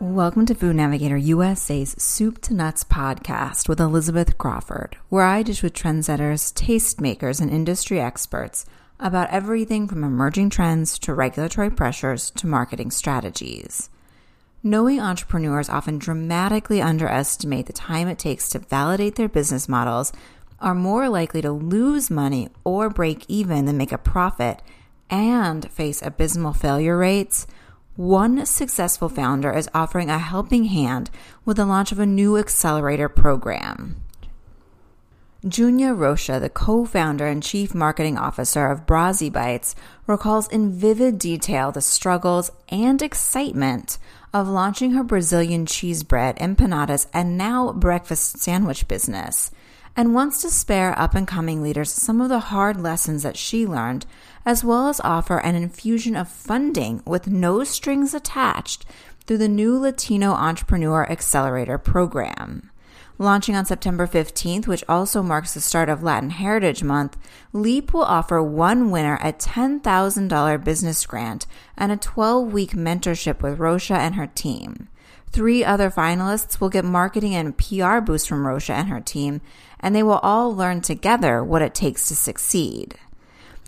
Welcome to Food Navigator USA's Soup to Nuts podcast with Elizabeth Crawford, where I dish with trendsetters, tastemakers, and industry experts about everything from emerging trends to regulatory pressures to marketing strategies. Knowing entrepreneurs often dramatically underestimate the time it takes to validate their business models, are more likely to lose money or break even than make a profit, and face abysmal failure rates – one successful founder is offering a helping hand with the launch of a new accelerator program. Junea Rocha, the co founder and chief marketing officer of Brazi Bites, recalls in vivid detail the struggles and excitement of launching her Brazilian cheese bread, empanadas, and now breakfast sandwich business and wants to spare up and coming leaders some of the hard lessons that she learned, as well as offer an infusion of funding with no strings attached through the new Latino Entrepreneur Accelerator program. Launching on September 15th, which also marks the start of Latin Heritage Month, LEAP will offer one winner a $10,000 business grant and a 12 week mentorship with Rocha and her team. Three other finalists will get marketing and PR boosts from Rocha and her team, and they will all learn together what it takes to succeed.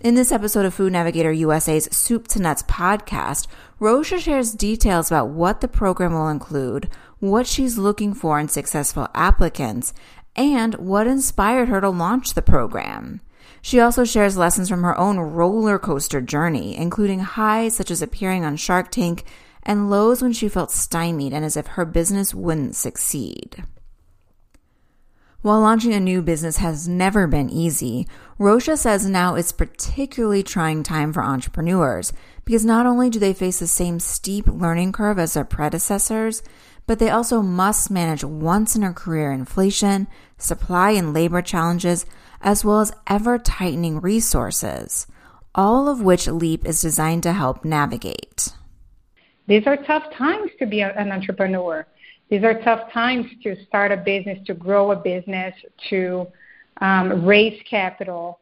In this episode of Food Navigator USA's Soup to Nuts podcast, Rocha shares details about what the program will include, what she's looking for in successful applicants, and what inspired her to launch the program. She also shares lessons from her own roller coaster journey, including highs such as appearing on Shark Tank and lows when she felt stymied and as if her business wouldn't succeed. While launching a new business has never been easy, Rocha says now it's particularly trying time for entrepreneurs because not only do they face the same steep learning curve as their predecessors, but they also must manage once in a career inflation, supply and labor challenges, as well as ever tightening resources, all of which LEAP is designed to help navigate. These are tough times to be an entrepreneur. These are tough times to start a business, to grow a business, to um, raise capital.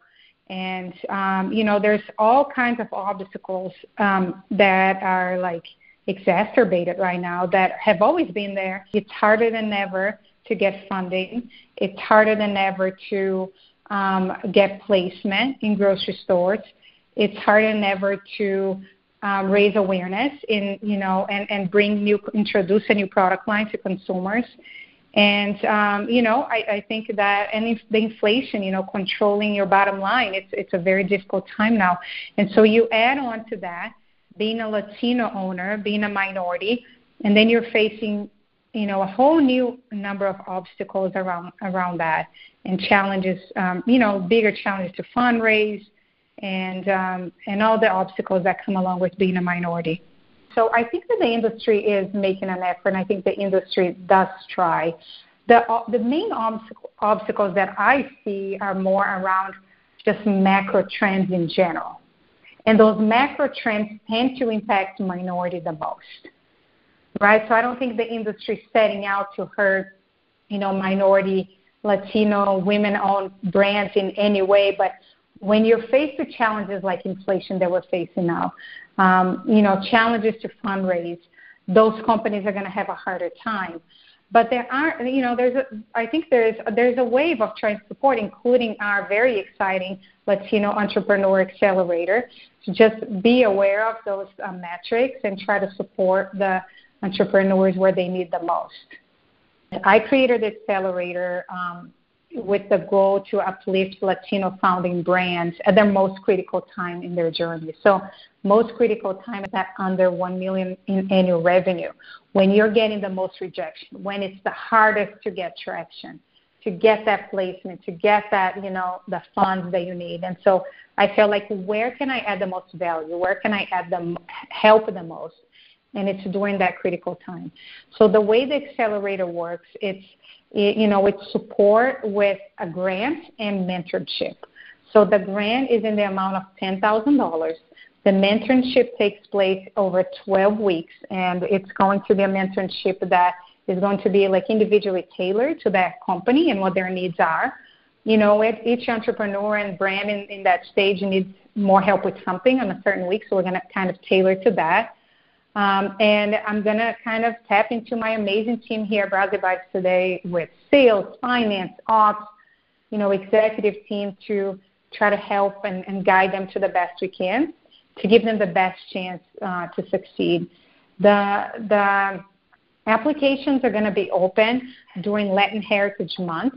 And, um, you know, there's all kinds of obstacles um, that are like exacerbated right now that have always been there. It's harder than ever to get funding, it's harder than ever to um, get placement in grocery stores. It's harder than ever to um, raise awareness in you know and and bring new introduce a new product line to consumers. And um, you know I, I think that and if the inflation you know controlling your bottom line it's it's a very difficult time now. And so you add on to that being a latino owner being a minority and then you're facing you know a whole new number of obstacles around around that and challenges um, you know bigger challenges to fundraise and um, and all the obstacles that come along with being a minority. So I think that the industry is making an effort, and I think the industry does try. The uh, the main obstacle, obstacles that I see are more around just macro trends in general, and those macro trends tend to impact minority the most, right? So I don't think the industry is setting out to hurt, you know, minority, Latino, women-owned brands in any way, but when you're faced with challenges like inflation that we're facing now, um, you know, challenges to fundraise, those companies are going to have a harder time. But there are, you know, there's a, I think there's there's a wave of trying to support, including our very exciting Latino Entrepreneur Accelerator. So just be aware of those uh, metrics and try to support the entrepreneurs where they need the most. I created the accelerator um, with the goal to uplift Latino founding brands at their most critical time in their journey. So, most critical time is at under 1 million in annual revenue. When you're getting the most rejection, when it's the hardest to get traction, to get that placement, to get that, you know, the funds that you need. And so I feel like where can I add the most value? Where can I add the help the most? And it's during that critical time. So the way the accelerator works, it's you know, it's support with a grant and mentorship. So the grant is in the amount of $10,000. The mentorship takes place over 12 weeks, and it's going to be a mentorship that is going to be like individually tailored to that company and what their needs are. You know, each entrepreneur and brand in, in that stage needs more help with something on a certain week, so we're going to kind of tailor to that. Um, and I'm going to kind of tap into my amazing team here at Brazi Bites today with sales, finance, ops, you know, executive team to try to help and, and guide them to the best we can to give them the best chance uh, to succeed. The, the applications are going to be open during Latin Heritage Month,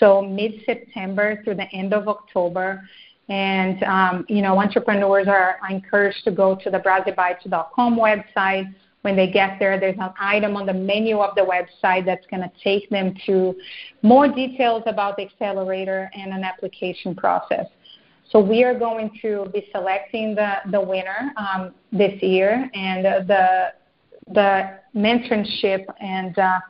so mid-September through the end of October. And, um, you know, entrepreneurs are encouraged to go to the brazibites.com website. When they get there, there's an item on the menu of the website that's going to take them to more details about the accelerator and an application process. So we are going to be selecting the, the winner um, this year, and uh, the the mentorship and uh,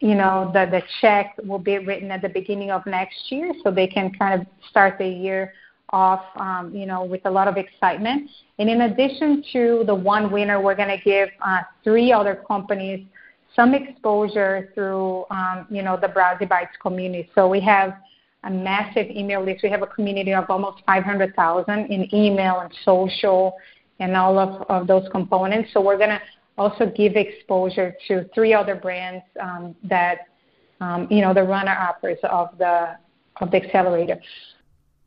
you know the the check will be written at the beginning of next year, so they can kind of start the year off, um, you know, with a lot of excitement. And in addition to the one winner, we're going to give uh, three other companies some exposure through, um, you know, the Brazi Bites community. So we have a massive email list. We have a community of almost 500,000 in email and social and all of, of those components. So we're going to also give exposure to three other brands um, that, um, you know, the runner-uppers of the of the accelerator.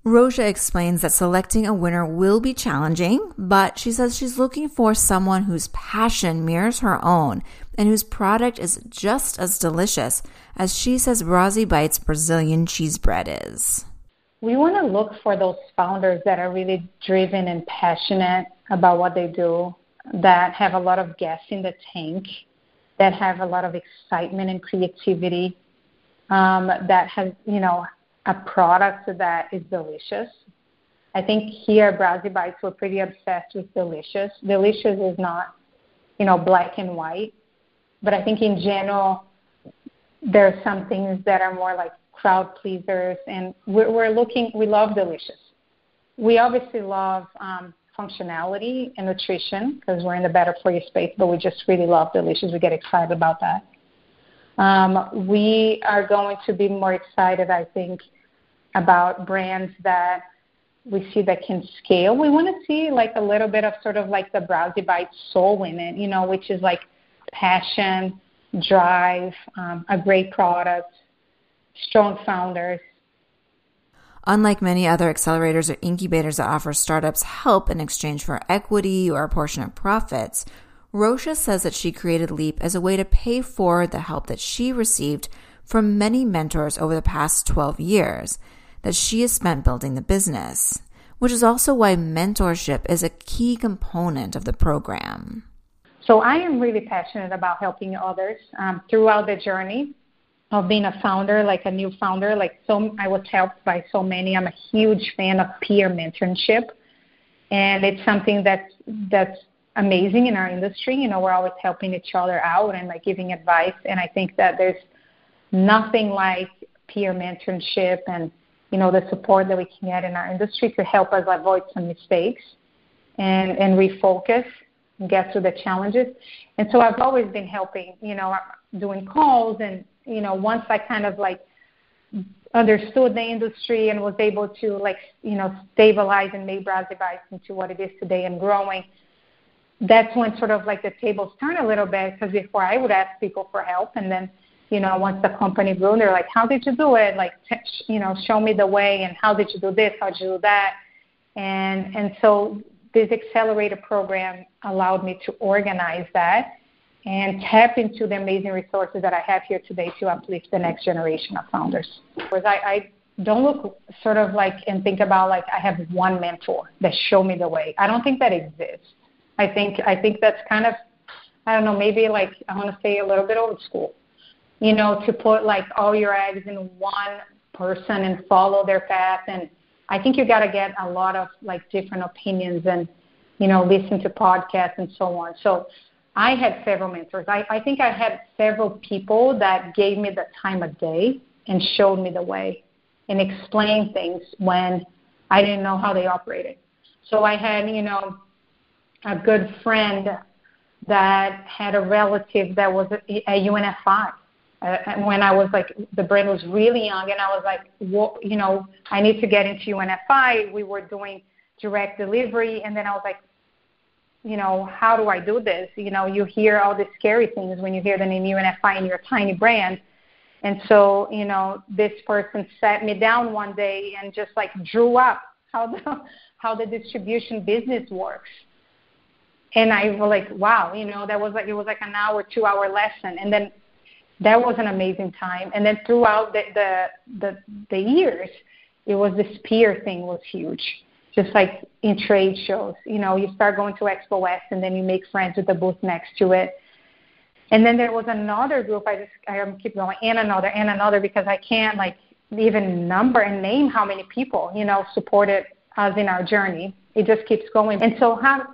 Rocha explains that selecting a winner will be challenging, but she says she's looking for someone whose passion mirrors her own and whose product is just as delicious as she says Brazi Bites Brazilian cheese bread is. We want to look for those founders that are really driven and passionate about what they do, that have a lot of gas in the tank, that have a lot of excitement and creativity, um, that have, you know, a product that is delicious. I think here Brazi Bites, we're pretty obsessed with delicious. Delicious is not, you know, black and white. But I think in general, there are some things that are more like crowd pleasers, and we're, we're looking, we love delicious. We obviously love um, functionality and nutrition because we're in the better for you space, but we just really love delicious. We get excited about that. Um, we are going to be more excited, I think, about brands that we see that can scale. We want to see like a little bit of sort of like the Bite soul in it, you know, which is like passion, drive, um, a great product, strong founders. Unlike many other accelerators or incubators that offer startups help in exchange for equity or a portion of profits, Rocha says that she created Leap as a way to pay forward the help that she received from many mentors over the past 12 years that she has spent building the business, which is also why mentorship is a key component of the program. So I am really passionate about helping others um, throughout the journey of being a founder, like a new founder. Like so, I was helped by so many. I'm a huge fan of peer mentorship, and it's something that's that's amazing in our industry. You know, we're always helping each other out and like giving advice. And I think that there's nothing like peer mentorship and you know, the support that we can get in our industry to help us avoid some mistakes and, and refocus and get through the challenges. And so I've always been helping, you know, doing calls and, you know, once I kind of like understood the industry and was able to like, you know, stabilize and make Brazi Bites into what it is today and growing, that's when sort of like the tables turn a little bit because before I would ask people for help and then you know, once the company grew, they're like, how did you do it? Like, you know, show me the way and how did you do this? How did you do that? And, and so this accelerator program allowed me to organize that and tap into the amazing resources that I have here today to uplift the next generation of founders. Because I, I don't look sort of like and think about like I have one mentor that showed me the way. I don't think that exists. I think I think that's kind of I don't know, maybe like I want to say a little bit old school you know, to put like all your eggs in one person and follow their path. And I think you got to get a lot of like different opinions and, you know, listen to podcasts and so on. So I had several mentors. I, I think I had several people that gave me the time of day and showed me the way and explained things when I didn't know how they operated. So I had, you know, a good friend that had a relative that was a, a UNFI uh, when I was like the brand was really young, and I was like, what, you know, I need to get into UNFI. We were doing direct delivery, and then I was like, you know, how do I do this? You know, you hear all these scary things when you hear the name UNFI and you're a tiny brand. And so, you know, this person sat me down one day and just like drew up how the how the distribution business works. And I was like, wow, you know, that was like it was like an hour, two hour lesson. And then that was an amazing time. And then throughout the the the, the years, it was the spear thing was huge. Just like in trade shows, you know, you start going to Expo West and then you make friends with the booth next to it. And then there was another group. I just I um, keep going and another and another because I can't like even number and name how many people you know supported us in our journey. It just keeps going. And so how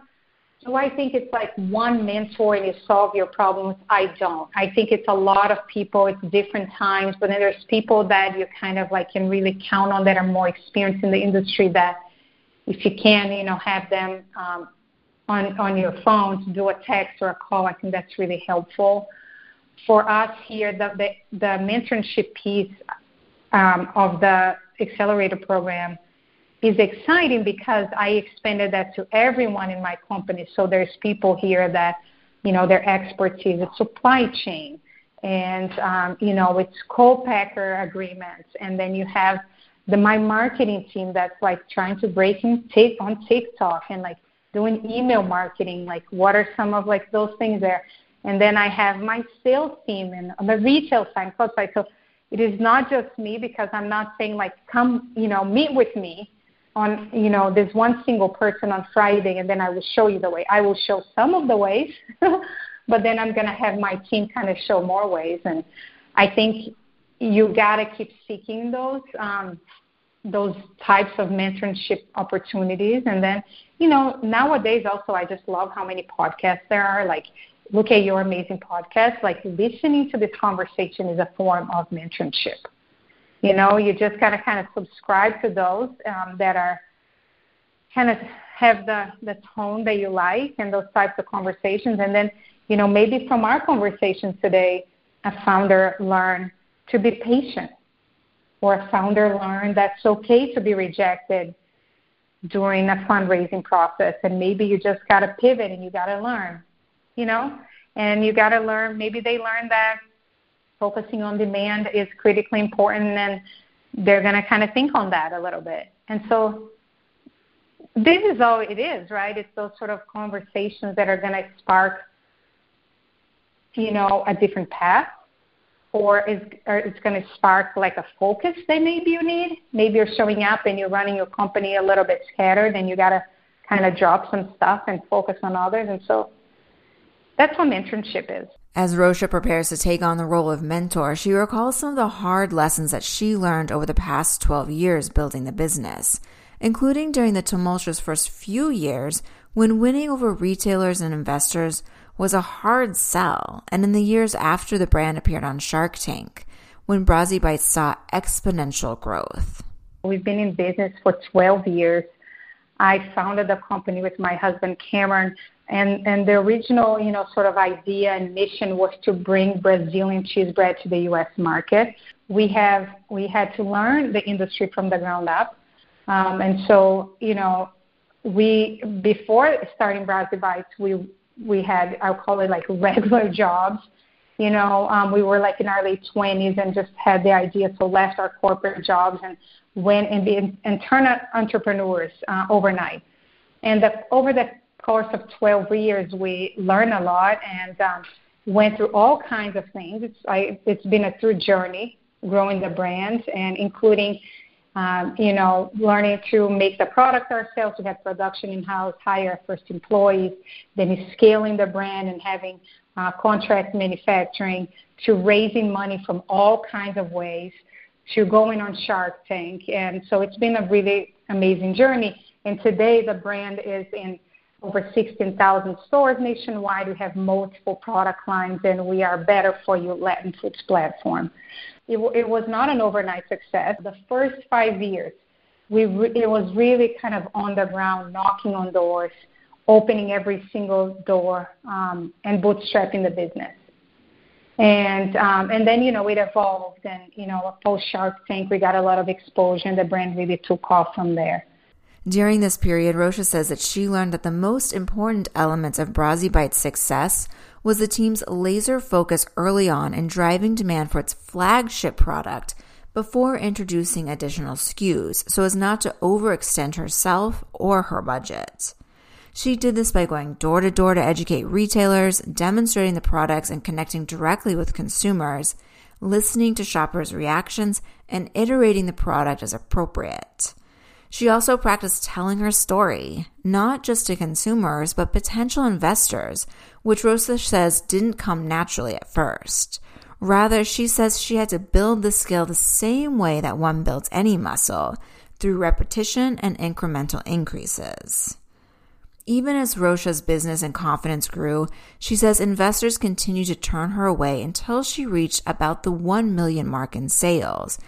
do I think it's like one mentor and you solve your problems? I don't. I think it's a lot of people. It's different times, but then there's people that you kind of like can really count on that are more experienced in the industry. That if you can, you know, have them um, on on your phone to do a text or a call, I think that's really helpful. For us here, the the, the mentorship piece um, of the accelerator program is exciting because I expanded that to everyone in my company. So there's people here that, you know, their expertise is supply chain and, um, you know, it's co-packer agreements. And then you have the my marketing team that's like trying to break in take on TikTok and like doing email marketing. Like what are some of like those things there? And then I have my sales team and the retail side, side. So it is not just me because I'm not saying like come, you know, meet with me on you know there's one single person on Friday and then I will show you the way. I will show some of the ways, but then I'm going to have my team kind of show more ways and I think you got to keep seeking those um those types of mentorship opportunities. And then you know nowadays also I just love how many podcasts there are like look at your amazing podcast. Like listening to this conversation is a form of mentorship you know, you just gotta kind of subscribe to those um, that are kind of have the the tone that you like and those types of conversations, and then you know maybe from our conversations today, a founder learn to be patient, or a founder learn that's okay to be rejected during a fundraising process, and maybe you just gotta pivot and you gotta learn, you know, and you gotta learn. Maybe they learn that focusing on demand is critically important and they're going to kind of think on that a little bit. And so this is all it is, right? It's those sort of conversations that are going to spark, you know, a different path, or is or it's going to spark like a focus that maybe you need. Maybe you're showing up and you're running your company a little bit scattered, and you got to kind of drop some stuff and focus on others. And so that's what mentorship is. As Rocha prepares to take on the role of mentor, she recalls some of the hard lessons that she learned over the past 12 years building the business, including during the tumultuous first few years when winning over retailers and investors was a hard sell, and in the years after the brand appeared on Shark Tank, when Brazi Bites saw exponential growth. We've been in business for 12 years. I founded the company with my husband Cameron and and the original you know sort of idea and mission was to bring Brazilian cheese bread to the U.S. market. We have we had to learn the industry from the ground up, um, and so you know we before starting Brazi Bites we we had I'll call it like regular jobs. You know, um, we were like in our late 20s and just had the idea, so left our corporate jobs and went and be and turned entrepreneurs uh, overnight. And the, over the course of 12 years, we learned a lot and um, went through all kinds of things. It's, I, it's been a true journey growing the brand and including, um, you know, learning to make the product ourselves. We had production in-house, hire first employees, then scaling the brand and having uh, contract manufacturing to raising money from all kinds of ways to going on Shark Tank. And so it's been a really amazing journey. And today the brand is in over 16,000 stores nationwide. We have multiple product lines, and we are better for you Latin Foods platform. It, it was not an overnight success. The first five years, we re- it was really kind of on the ground, knocking on doors, opening every single door, um, and bootstrapping the business. And um, and then you know it evolved, and you know post Shark Tank, we got a lot of exposure, and the brand really took off from there. During this period, Rocha says that she learned that the most important elements of Brazi Bites' success was the team's laser focus early on in driving demand for its flagship product before introducing additional SKUs so as not to overextend herself or her budget. She did this by going door to door to educate retailers, demonstrating the products and connecting directly with consumers, listening to shoppers' reactions, and iterating the product as appropriate. She also practiced telling her story, not just to consumers, but potential investors, which Rocha says didn't come naturally at first. Rather, she says she had to build the skill the same way that one builds any muscle, through repetition and incremental increases. Even as Rocha's business and confidence grew, she says investors continued to turn her away until she reached about the 1 million mark in sales,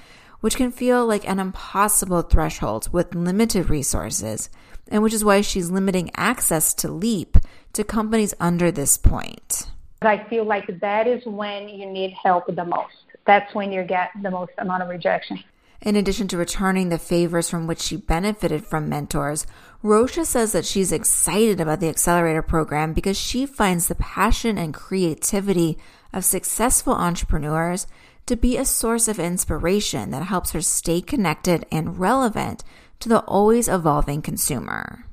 which can feel like an impossible threshold with limited resources, and which is why she's limiting access to LEAP to companies under this point. I feel like that is when you need help the most. That's when you get the most amount of rejection. In addition to returning the favors from which she benefited from mentors, Rocha says that she's excited about the accelerator program because she finds the passion and creativity of successful entrepreneurs to be a source of inspiration that helps her stay connected and relevant to the always evolving consumer.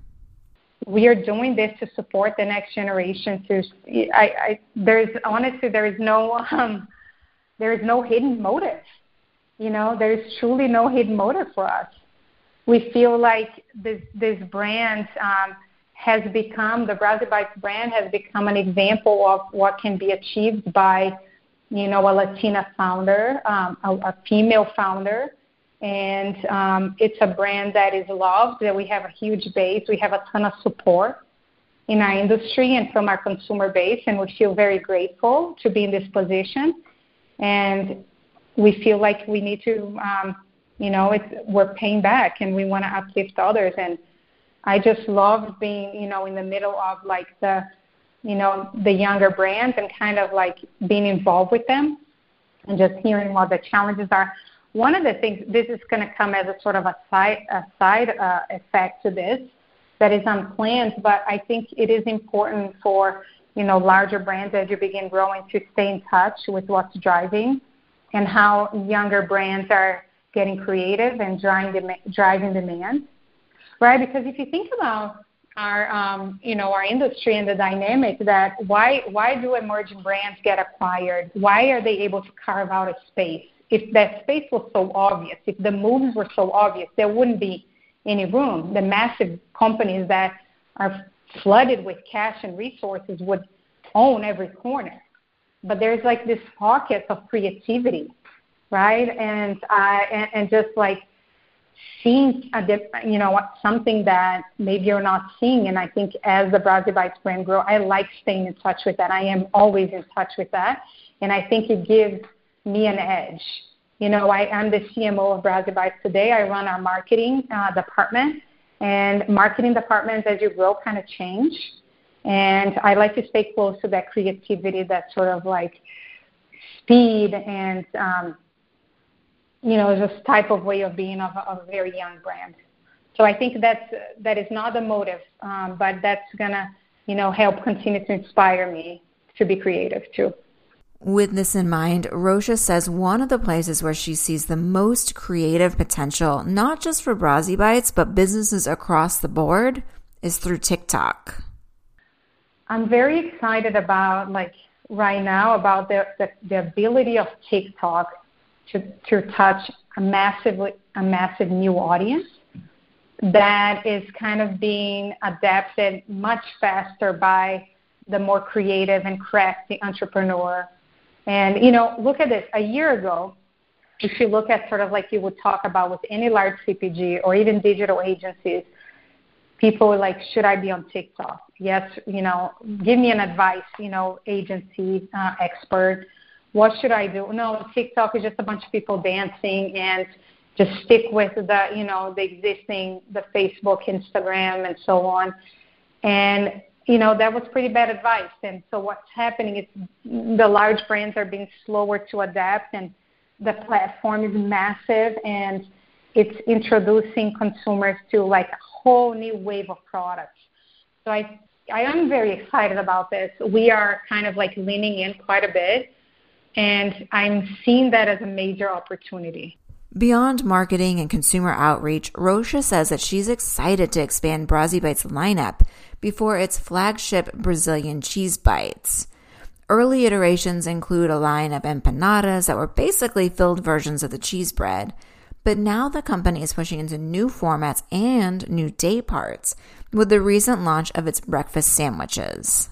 We are doing this to support the next generation. To, I, I, there's honestly there is no um, there is no hidden motive. You know, there is truly no hidden motive for us. We feel like this this brand um, has become the Brazi Bites brand has become an example of what can be achieved by you know, a Latina founder, um, a, a female founder, and um, it's a brand that is loved. That we have a huge base. We have a ton of support in our industry and from our consumer base, and we feel very grateful to be in this position. And we feel like we need to, um, you know, it's, we're paying back, and we want to uplift others. And I just love being, you know, in the middle of like the you know, the younger brands and kind of like being involved with them and just hearing what the challenges are. One of the things, this is going to come as a sort of a side, a side uh, effect to this that is unplanned, but I think it is important for, you know, larger brands as you begin growing to stay in touch with what's driving and how younger brands are getting creative and driving, driving demand, right? Because if you think about our um, you know our industry and the dynamic that why why do emerging brands get acquired? Why are they able to carve out a space? If that space was so obvious, if the moves were so obvious, there wouldn't be any room. The massive companies that are flooded with cash and resources would own every corner. But there's like this pocket of creativity, right? And uh, and, and just like seeing a diff, you know something that maybe you're not seeing. And i think as the Bites brand grow i like staying in touch with that. I am always in touch with that. And i think it gives me an edge. You know i am the cmo of Bites today. I run our marketing uh, department. And marketing departments as you grow kind of change. And i like to stay close to that creativity that sort of like speed and um, you know, this type of way of being of a, of a very young brand. So I think that's that is not the motive, um, but that's gonna, you know, help continue to inspire me to be creative too. With this in mind, Rocha says one of the places where she sees the most creative potential, not just for Brazi Bites, but businesses across the board, is through TikTok. I'm very excited about like right now about the, the, the ability of TikTok to, to touch a massively a massive new audience that is kind of being adapted much faster by the more creative and crafty entrepreneur. And you know, look at this. A year ago, if you look at sort of like you would talk about with any large CPG or even digital agencies, people were like, should I be on TikTok? Yes, you know, give me an advice, you know, agency uh, expert what should I do? No, TikTok is just a bunch of people dancing and just stick with the, you know, the existing, the Facebook, Instagram, and so on. And, you know, that was pretty bad advice. And so what's happening is the large brands are being slower to adapt and the platform is massive and it's introducing consumers to like a whole new wave of products. So I I am very excited about this. We are kind of like leaning in quite a bit, and I'm seeing that as a major opportunity. Beyond marketing and consumer outreach, Rocha says that she's excited to expand Brazi Bites lineup before its flagship Brazilian cheese bites. Early iterations include a line of empanadas that were basically filled versions of the cheese bread, but now the company is pushing into new formats and new day parts with the recent launch of its breakfast sandwiches.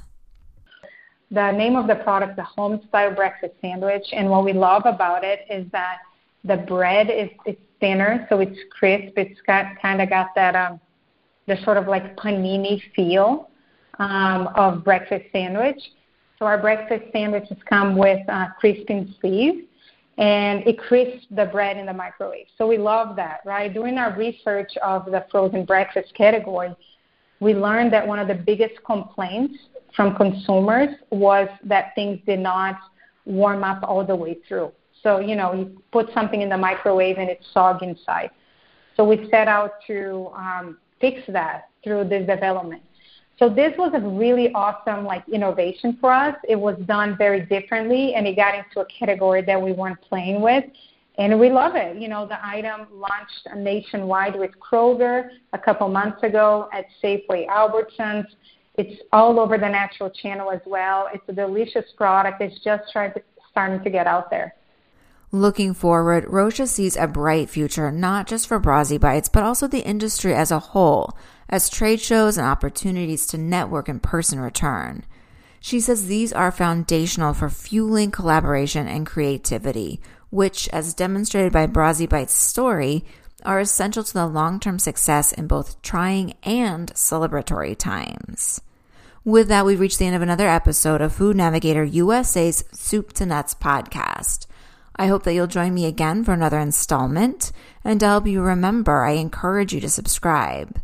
The name of the product, the home style breakfast sandwich, and what we love about it is that the bread is it's thinner, so it's crisp. It's got kind of got that um, the sort of like panini feel um, of breakfast sandwich. So our breakfast sandwiches come with uh, crisping sleeves, and it crisps the bread in the microwave. So we love that, right? Doing our research of the frozen breakfast category, we learned that one of the biggest complaints from consumers was that things did not warm up all the way through. So, you know, you put something in the microwave and it's soggy inside. So we set out to um, fix that through this development. So this was a really awesome like innovation for us. It was done very differently and it got into a category that we weren't playing with. And we love it. You know, the item launched nationwide with Kroger a couple months ago at Safeway Albertsons. It's all over the natural channel as well. It's a delicious product. It's just starting to get out there. Looking forward, Rocha sees a bright future not just for Brazi Bites, but also the industry as a whole, as trade shows and opportunities to network in person return. She says these are foundational for fueling collaboration and creativity, which, as demonstrated by Brazi Bites' story, are essential to the long term success in both trying and celebratory times. With that, we've reached the end of another episode of Food Navigator USA's Soup to Nuts podcast. I hope that you'll join me again for another installment, and to help you remember, I encourage you to subscribe.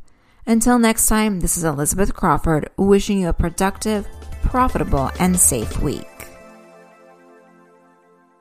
Until next time, this is Elizabeth Crawford wishing you a productive, profitable, and safe week.